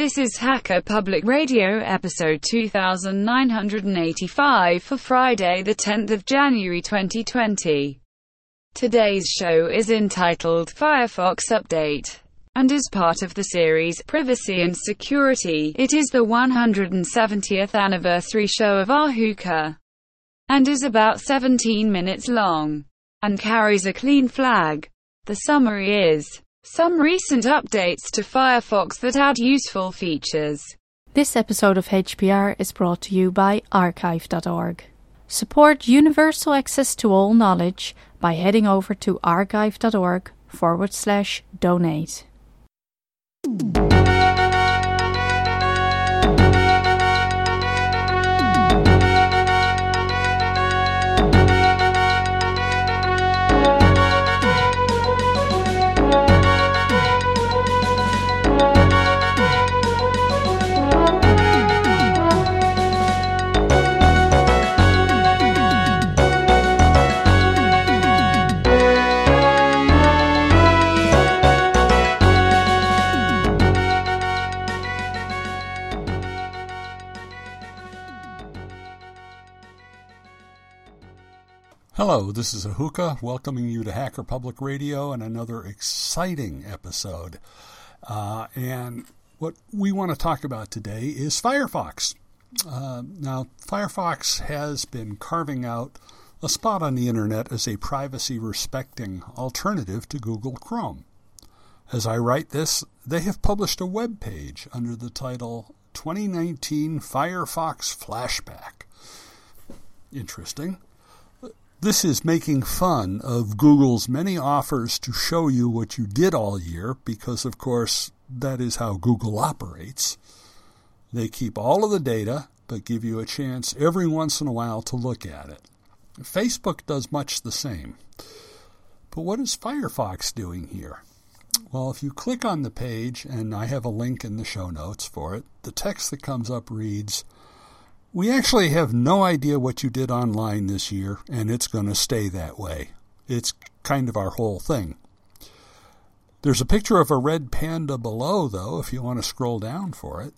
This is Hacker Public Radio episode 2985 for Friday the 10th of January 2020. Today's show is entitled Firefox Update and is part of the series Privacy and Security. It is the 170th anniversary show of Ahuka and is about 17 minutes long and carries a clean flag. The summary is some recent updates to Firefox that add useful features. This episode of HPR is brought to you by archive.org. Support universal access to all knowledge by heading over to archive.org forward slash donate. Hello, this is Ahuka welcoming you to Hacker Public Radio and another exciting episode. Uh, and what we want to talk about today is Firefox. Uh, now, Firefox has been carving out a spot on the internet as a privacy respecting alternative to Google Chrome. As I write this, they have published a web page under the title 2019 Firefox Flashback. Interesting. This is making fun of Google's many offers to show you what you did all year because, of course, that is how Google operates. They keep all of the data, but give you a chance every once in a while to look at it. Facebook does much the same. But what is Firefox doing here? Well, if you click on the page, and I have a link in the show notes for it, the text that comes up reads, we actually have no idea what you did online this year, and it's going to stay that way. It's kind of our whole thing. There's a picture of a red panda below, though, if you want to scroll down for it.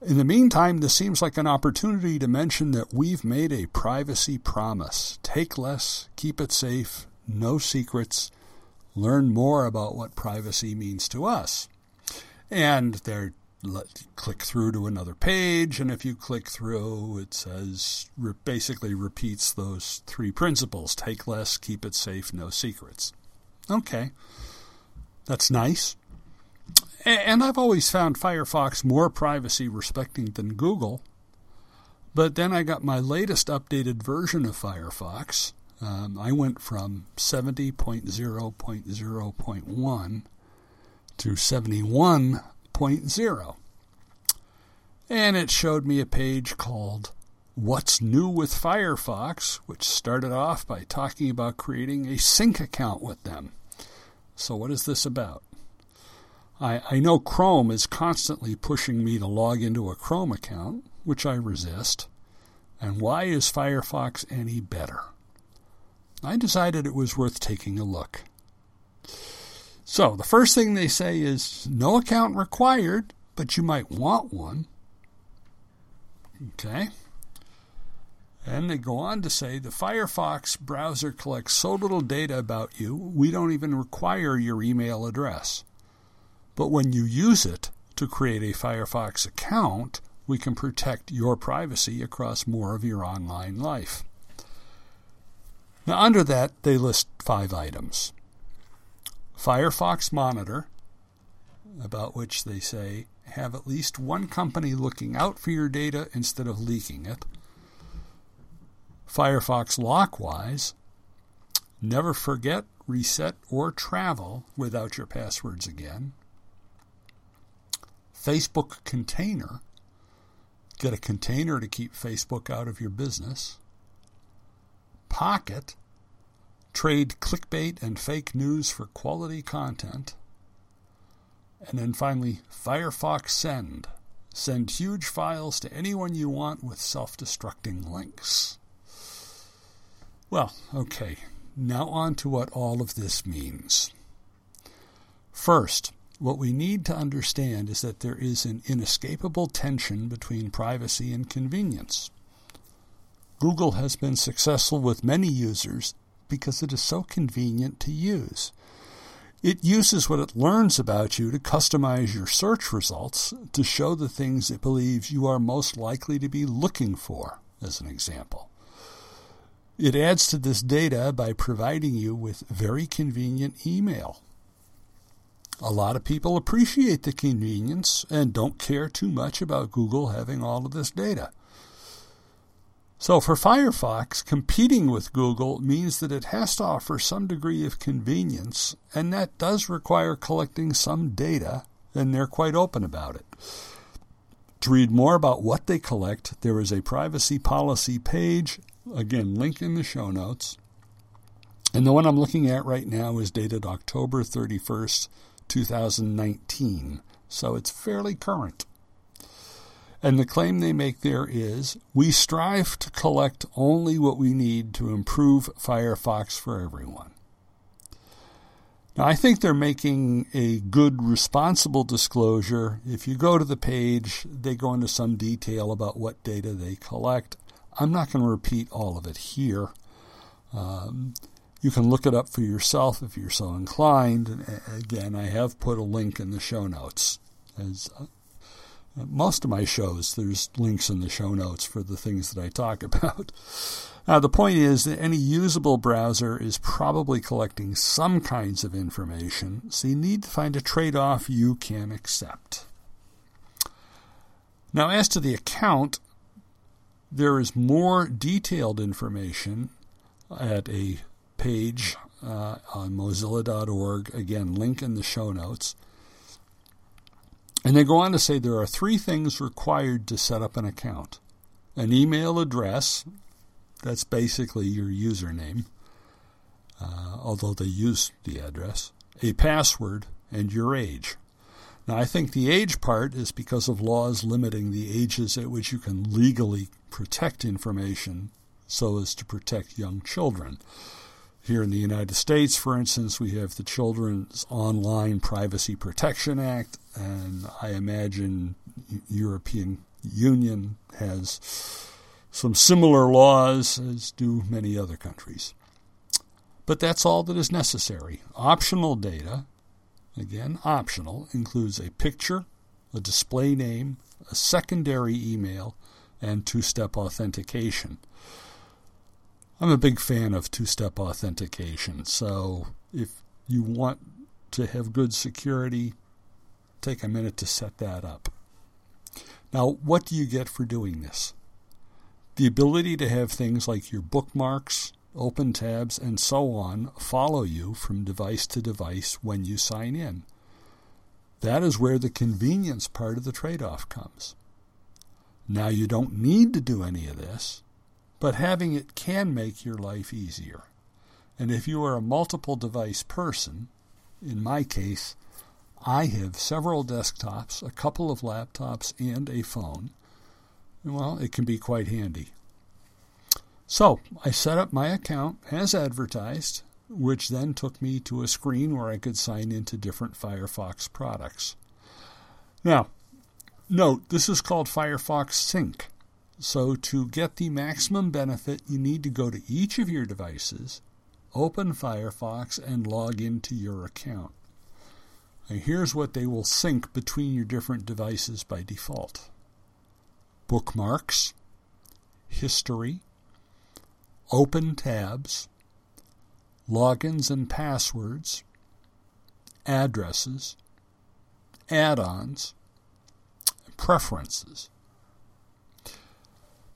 In the meantime, this seems like an opportunity to mention that we've made a privacy promise. Take less, keep it safe, no secrets, learn more about what privacy means to us. And they're let, click through to another page, and if you click through, it says re- basically repeats those three principles: take less, keep it safe, no secrets. Okay, that's nice. And I've always found Firefox more privacy respecting than Google. But then I got my latest updated version of Firefox. Um, I went from 70.0.0.1 to 71 2.0. And it showed me a page called What's New with Firefox, which started off by talking about creating a sync account with them. So, what is this about? I, I know Chrome is constantly pushing me to log into a Chrome account, which I resist. And why is Firefox any better? I decided it was worth taking a look. So the first thing they say is no account required, but you might want one. Okay. And they go on to say the Firefox browser collects so little data about you, we don't even require your email address. But when you use it to create a Firefox account, we can protect your privacy across more of your online life. Now, under that, they list five items. Firefox Monitor, about which they say have at least one company looking out for your data instead of leaking it. Firefox Lockwise, never forget, reset, or travel without your passwords again. Facebook Container, get a container to keep Facebook out of your business. Pocket, trade clickbait and fake news for quality content. And then finally, Firefox Send. Send huge files to anyone you want with self destructing links. Well, okay, now on to what all of this means. First, what we need to understand is that there is an inescapable tension between privacy and convenience. Google has been successful with many users because it is so convenient to use. It uses what it learns about you to customize your search results to show the things it believes you are most likely to be looking for, as an example. It adds to this data by providing you with very convenient email. A lot of people appreciate the convenience and don't care too much about Google having all of this data. So for Firefox, competing with Google means that it has to offer some degree of convenience, and that does require collecting some data, and they're quite open about it. To read more about what they collect, there is a privacy policy page, again, link in the show notes. And the one I'm looking at right now is dated October 31st, 2019, so it's fairly current. And the claim they make there is we strive to collect only what we need to improve Firefox for everyone. Now, I think they're making a good, responsible disclosure. If you go to the page, they go into some detail about what data they collect. I'm not going to repeat all of it here. Um, you can look it up for yourself if you're so inclined. And again, I have put a link in the show notes as most of my shows, there's links in the show notes for the things that I talk about. Uh, the point is that any usable browser is probably collecting some kinds of information, so you need to find a trade off you can accept. Now, as to the account, there is more detailed information at a page uh, on mozilla.org. Again, link in the show notes. And they go on to say there are three things required to set up an account an email address, that's basically your username, uh, although they use the address, a password, and your age. Now, I think the age part is because of laws limiting the ages at which you can legally protect information so as to protect young children. Here in the United States, for instance, we have the Children's Online Privacy Protection Act, and I imagine European Union has some similar laws as do many other countries. But that's all that is necessary. Optional data, again, optional, includes a picture, a display name, a secondary email, and two step authentication. I'm a big fan of two step authentication. So if you want to have good security, take a minute to set that up. Now, what do you get for doing this? The ability to have things like your bookmarks, open tabs, and so on follow you from device to device when you sign in. That is where the convenience part of the trade off comes. Now, you don't need to do any of this but having it can make your life easier. And if you are a multiple device person, in my case, I have several desktops, a couple of laptops, and a phone. Well, it can be quite handy. So I set up my account as advertised, which then took me to a screen where I could sign into different Firefox products. Now, note this is called Firefox Sync. So, to get the maximum benefit, you need to go to each of your devices, open Firefox, and log into your account. And here's what they will sync between your different devices by default bookmarks, history, open tabs, logins and passwords, addresses, add ons, preferences.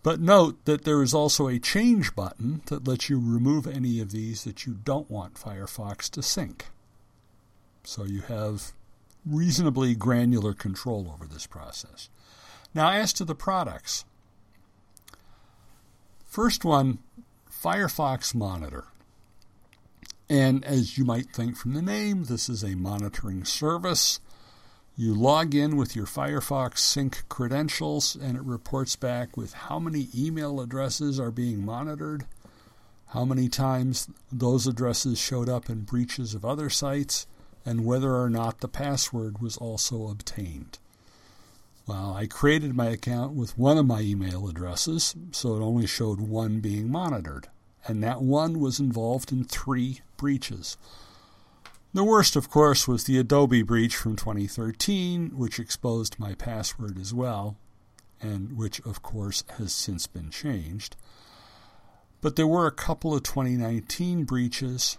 But note that there is also a change button that lets you remove any of these that you don't want Firefox to sync. So you have reasonably granular control over this process. Now, as to the products, first one Firefox Monitor. And as you might think from the name, this is a monitoring service you log in with your Firefox Sync credentials, and it reports back with how many email addresses are being monitored, how many times those addresses showed up in breaches of other sites, and whether or not the password was also obtained. Well, I created my account with one of my email addresses, so it only showed one being monitored, and that one was involved in three breaches. The worst, of course, was the Adobe breach from 2013, which exposed my password as well, and which, of course, has since been changed. But there were a couple of 2019 breaches.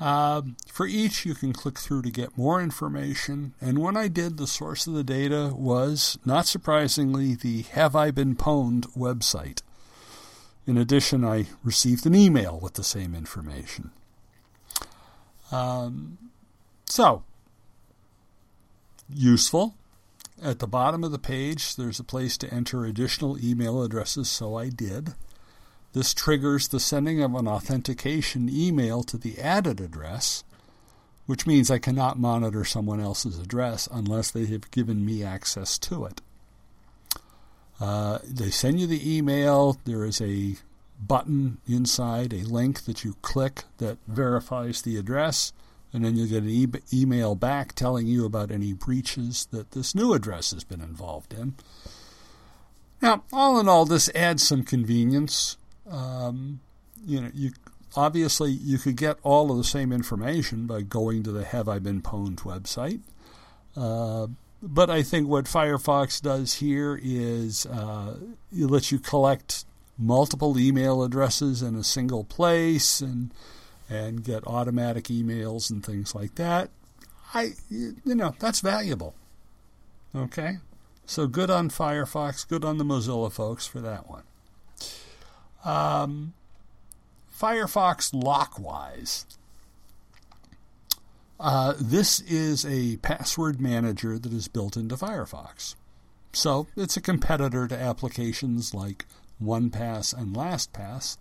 Uh, for each, you can click through to get more information. And when I did, the source of the data was, not surprisingly, the Have I Been Pwned website. In addition, I received an email with the same information. Um, so, useful. At the bottom of the page, there's a place to enter additional email addresses, so I did. This triggers the sending of an authentication email to the added address, which means I cannot monitor someone else's address unless they have given me access to it. Uh, they send you the email. There is a button inside, a link that you click that verifies the address, and then you get an e- email back telling you about any breaches that this new address has been involved in. Now, all in all, this adds some convenience. Um, you know, you obviously you could get all of the same information by going to the Have I Been Pwned website. Uh, but I think what Firefox does here is uh, it lets you collect multiple email addresses in a single place and and get automatic emails and things like that. I you know that's valuable. Okay, so good on Firefox, good on the Mozilla folks for that one. Um, Firefox Lockwise. Uh, this is a password manager that is built into Firefox. So it's a competitor to applications like OnePass and LastPass,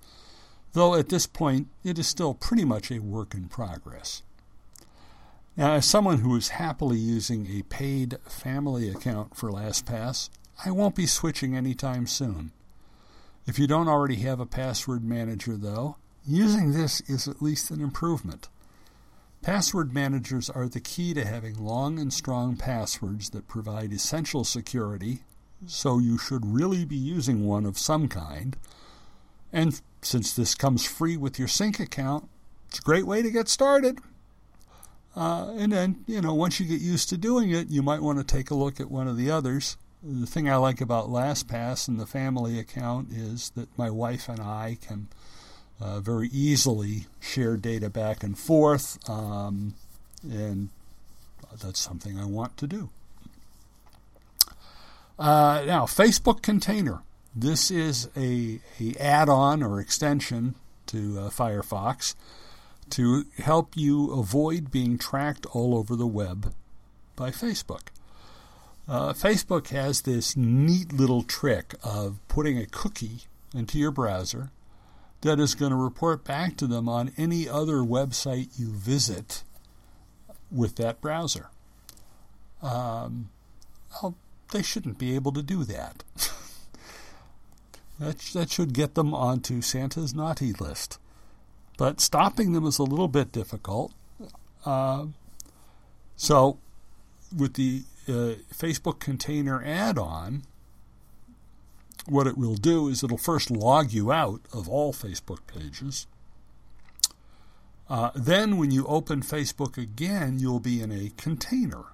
though at this point it is still pretty much a work in progress. Now, as someone who is happily using a paid family account for LastPass, I won't be switching anytime soon. If you don't already have a password manager, though, using this is at least an improvement. Password managers are the key to having long and strong passwords that provide essential security so you should really be using one of some kind. And since this comes free with your sync account, it's a great way to get started. Uh, and then, you know, once you get used to doing it, you might want to take a look at one of the others. The thing I like about LastPass and the family account is that my wife and I can uh, very easily share data back and forth, um, and that's something I want to do. Uh, now, Facebook Container. This is a, a add-on or extension to uh, Firefox to help you avoid being tracked all over the web by Facebook. Uh, Facebook has this neat little trick of putting a cookie into your browser that is going to report back to them on any other website you visit with that browser. Um, well, they shouldn't be able to do that. that, that should get them onto Santa's naughty list. But stopping them is a little bit difficult. Uh, so, with the uh, Facebook container add on, what it will do is it'll first log you out of all Facebook pages. Uh, then, when you open Facebook again, you'll be in a container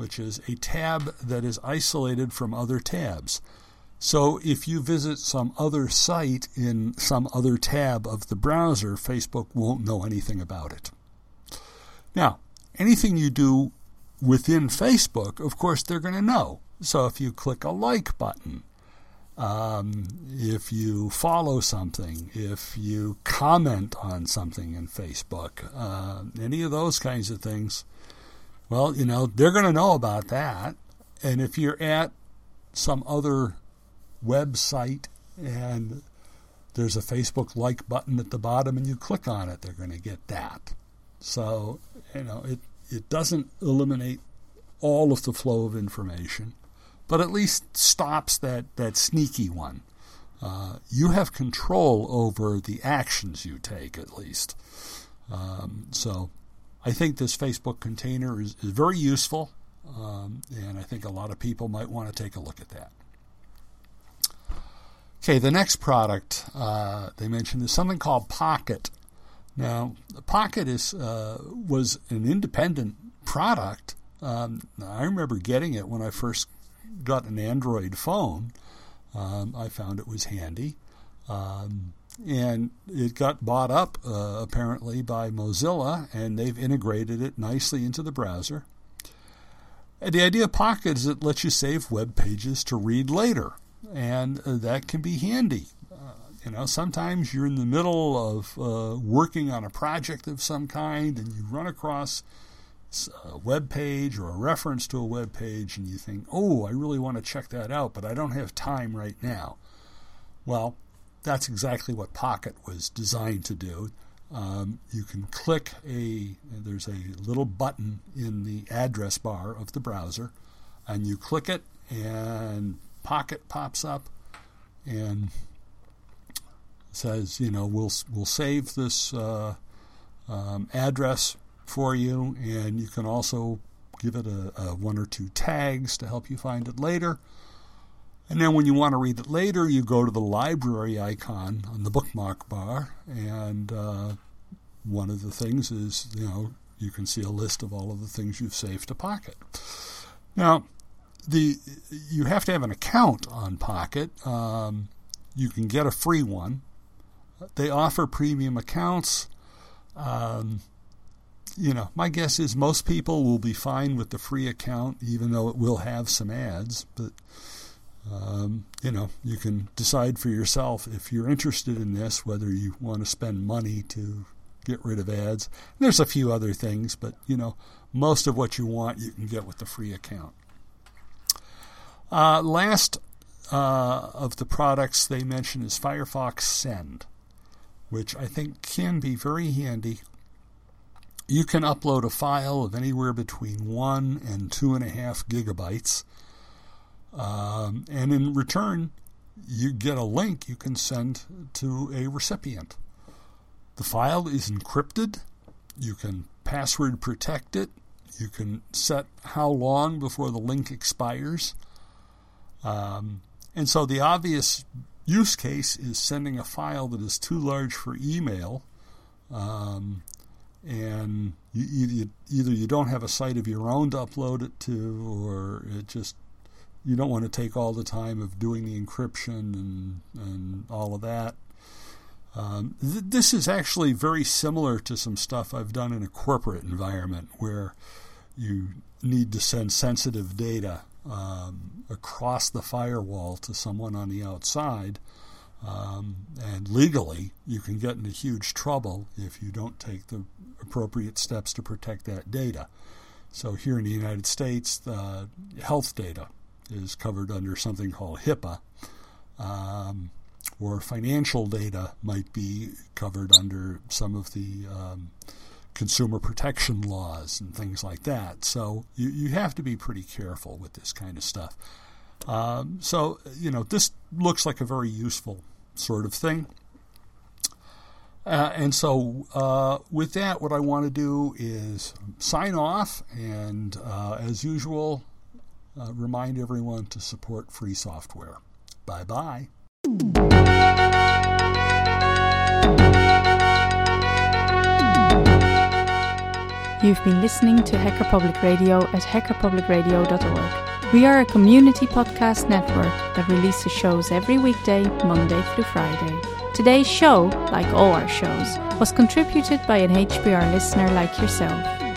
which is a tab that is isolated from other tabs. So if you visit some other site in some other tab of the browser, Facebook won't know anything about it. Now, anything you do within Facebook, of course, they're going to know. So if you click a like button, um, if you follow something, if you comment on something in Facebook, uh, any of those kinds of things, well, you know, they're going to know about that. And if you're at some other website and there's a Facebook like button at the bottom and you click on it, they're going to get that. So, you know, it, it doesn't eliminate all of the flow of information, but at least stops that, that sneaky one. Uh, you have control over the actions you take, at least. Um, so I think this Facebook container is, is very useful, um, and I think a lot of people might want to take a look at that. Okay, the next product uh, they mentioned is something called Pocket. Now, Pocket is uh, was an independent product. Um, I remember getting it when I first got an Android phone. Um, I found it was handy. Um, and it got bought up uh, apparently by Mozilla, and they've integrated it nicely into the browser. And the idea of Pocket is it lets you save web pages to read later, and uh, that can be handy. Uh, you know, sometimes you're in the middle of uh, working on a project of some kind, and you run across a web page or a reference to a web page, and you think, "Oh, I really want to check that out, but I don't have time right now." Well, that's exactly what Pocket was designed to do. Um, you can click a, there's a little button in the address bar of the browser, and you click it, and Pocket pops up and says, you know, we'll, we'll save this uh, um, address for you, and you can also give it a, a one or two tags to help you find it later. And then when you want to read it later, you go to the library icon on the bookmark bar, and uh, one of the things is, you know, you can see a list of all of the things you've saved to Pocket. Now, the you have to have an account on Pocket. Um, you can get a free one. They offer premium accounts. Um, you know, my guess is most people will be fine with the free account, even though it will have some ads. But um, you know, you can decide for yourself if you're interested in this, whether you want to spend money to get rid of ads. There's a few other things, but you know, most of what you want you can get with the free account. Uh, last uh, of the products they mention is Firefox Send, which I think can be very handy. You can upload a file of anywhere between one and two and a half gigabytes um, and in return, you get a link you can send to a recipient. The file is encrypted. You can password protect it. You can set how long before the link expires. Um, and so the obvious use case is sending a file that is too large for email. Um, and you, either you don't have a site of your own to upload it to, or it just you don't want to take all the time of doing the encryption and, and all of that. Um, th- this is actually very similar to some stuff I've done in a corporate environment where you need to send sensitive data um, across the firewall to someone on the outside. Um, and legally, you can get into huge trouble if you don't take the appropriate steps to protect that data. So, here in the United States, the health data is covered under something called HIPAA, um, or financial data might be covered under some of the um, consumer protection laws and things like that. So you, you have to be pretty careful with this kind of stuff. Um, so, you know, this looks like a very useful sort of thing. Uh, and so, uh, with that, what I want to do is sign off, and uh, as usual, uh, remind everyone to support free software. Bye bye. You've been listening to Hacker Public Radio at hackerpublicradio.org. We are a community podcast network that releases shows every weekday, Monday through Friday. Today's show, like all our shows, was contributed by an HPR listener like yourself.